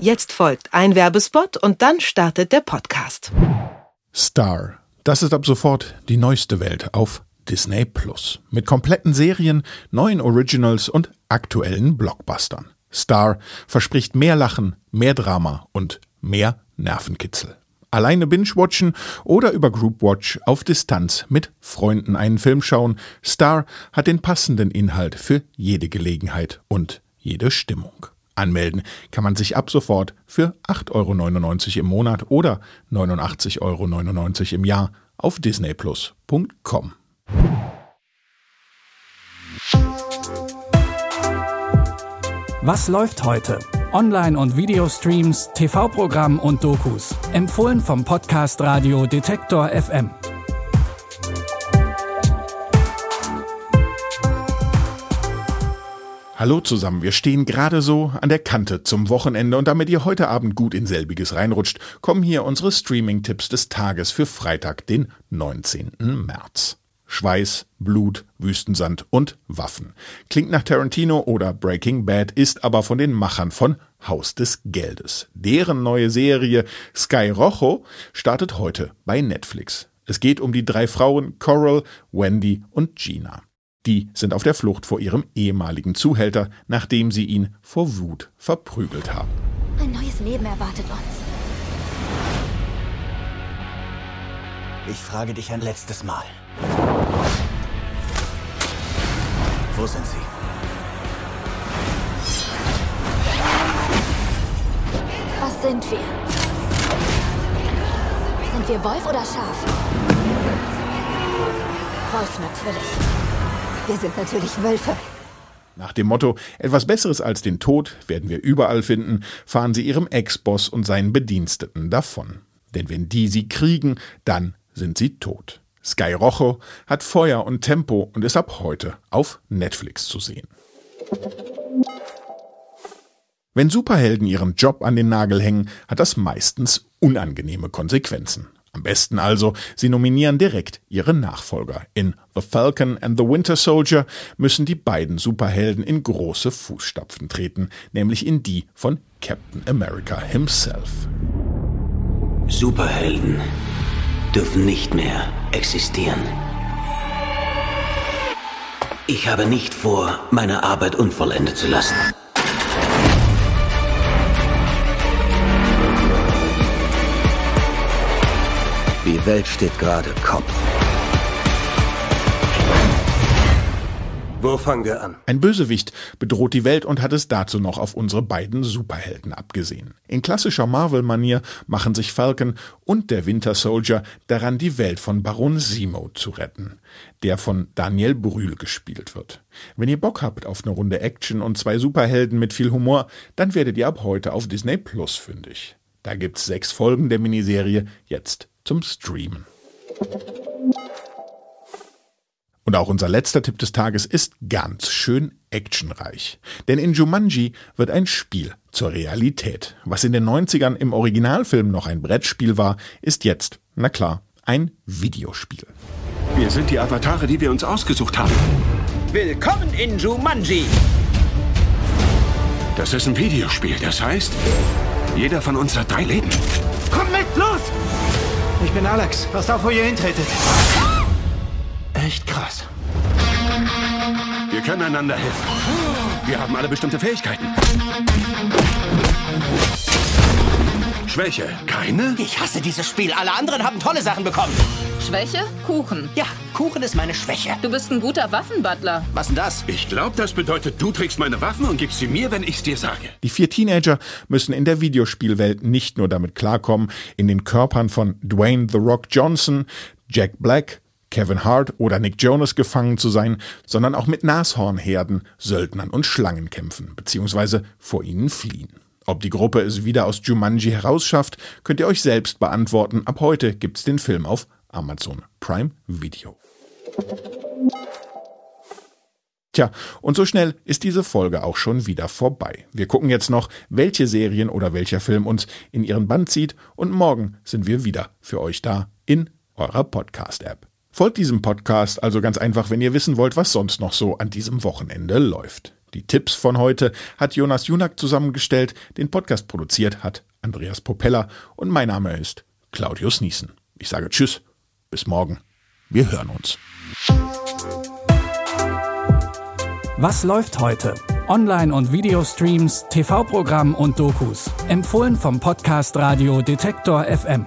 Jetzt folgt ein Werbespot und dann startet der Podcast. Star. Das ist ab sofort die neueste Welt auf Disney Plus. Mit kompletten Serien, neuen Originals und aktuellen Blockbustern. Star verspricht mehr Lachen, mehr Drama und mehr Nervenkitzel. Alleine binge-watchen oder über Groupwatch auf Distanz mit Freunden einen Film schauen. Star hat den passenden Inhalt für jede Gelegenheit und jede Stimmung. Anmelden kann man sich ab sofort für 8,99 Euro im Monat oder 89,99 Euro im Jahr auf disneyplus.com. Was läuft heute? Online- und Videostreams, TV-Programm und Dokus. Empfohlen vom Podcast Radio Detektor FM. Hallo zusammen, wir stehen gerade so an der Kante zum Wochenende und damit ihr heute Abend gut in selbiges reinrutscht, kommen hier unsere Streaming-Tipps des Tages für Freitag, den 19. März. Schweiß, Blut, Wüstensand und Waffen. Klingt nach Tarantino oder Breaking Bad, ist aber von den Machern von Haus des Geldes. Deren neue Serie Sky Rojo startet heute bei Netflix. Es geht um die drei Frauen Coral, Wendy und Gina. Die sind auf der Flucht vor ihrem ehemaligen Zuhälter, nachdem sie ihn vor Wut verprügelt haben. Ein neues Leben erwartet uns. Ich frage dich ein letztes Mal. Wo sind sie? Was sind wir? Sind wir Wolf oder Schaf? Wolf natürlich. Wir sind natürlich Wölfe. Nach dem Motto, etwas Besseres als den Tod werden wir überall finden, fahren sie ihrem Ex-Boss und seinen Bediensteten davon. Denn wenn die sie kriegen, dann sind sie tot. Sky Rojo hat Feuer und Tempo und ist ab heute auf Netflix zu sehen. Wenn Superhelden ihren Job an den Nagel hängen, hat das meistens unangenehme Konsequenzen. Am besten also, sie nominieren direkt ihre Nachfolger. In The Falcon and the Winter Soldier müssen die beiden Superhelden in große Fußstapfen treten, nämlich in die von Captain America himself. Superhelden dürfen nicht mehr existieren. Ich habe nicht vor, meine Arbeit unvollendet zu lassen. Die Welt steht gerade Kopf. Wo fangen wir an? Ein Bösewicht bedroht die Welt und hat es dazu noch auf unsere beiden Superhelden abgesehen. In klassischer Marvel-Manier machen sich Falcon und der Winter Soldier daran, die Welt von Baron Simo zu retten, der von Daniel Brühl gespielt wird. Wenn ihr Bock habt auf eine Runde Action und zwei Superhelden mit viel Humor, dann werdet ihr ab heute auf Disney Plus fündig. Da gibt's sechs Folgen der Miniserie jetzt zum Streamen. Und auch unser letzter Tipp des Tages ist ganz schön actionreich. Denn in Jumanji wird ein Spiel zur Realität. Was in den 90ern im Originalfilm noch ein Brettspiel war, ist jetzt, na klar, ein Videospiel. Wir sind die Avatare, die wir uns ausgesucht haben. Willkommen in Jumanji! Das ist ein Videospiel, das heißt, jeder von uns hat drei Leben. Komm mit, los! Ich bin Alex. Passt auf, wo ihr hintretet. Echt krass. Wir können einander helfen. Wir haben alle bestimmte Fähigkeiten. Schwäche, keine? Ich hasse dieses Spiel. Alle anderen haben tolle Sachen bekommen. Schwäche? Kuchen. Ja, Kuchen ist meine Schwäche. Du bist ein guter Waffenbutler. Was denn das? Ich glaube, das bedeutet, du trägst meine Waffen und gibst sie mir, wenn ich's dir sage. Die vier Teenager müssen in der Videospielwelt nicht nur damit klarkommen, in den Körpern von Dwayne The Rock Johnson, Jack Black, Kevin Hart oder Nick Jonas gefangen zu sein, sondern auch mit Nashornherden, Söldnern und Schlangen kämpfen, beziehungsweise vor ihnen fliehen. Ob die Gruppe es wieder aus Jumanji herausschafft, könnt ihr euch selbst beantworten. Ab heute gibt's den Film auf Amazon Prime Video. Tja, und so schnell ist diese Folge auch schon wieder vorbei. Wir gucken jetzt noch, welche Serien oder welcher Film uns in ihren Band zieht und morgen sind wir wieder für euch da in eurer Podcast-App. Folgt diesem Podcast also ganz einfach, wenn ihr wissen wollt, was sonst noch so an diesem Wochenende läuft. Die Tipps von heute hat Jonas Junak zusammengestellt, den Podcast produziert hat Andreas Popella und mein Name ist Claudius Niesen. Ich sage Tschüss, bis morgen. Wir hören uns. Was läuft heute? Online- und Videostreams, TV-Programm und Dokus. Empfohlen vom Podcast Radio Detektor FM.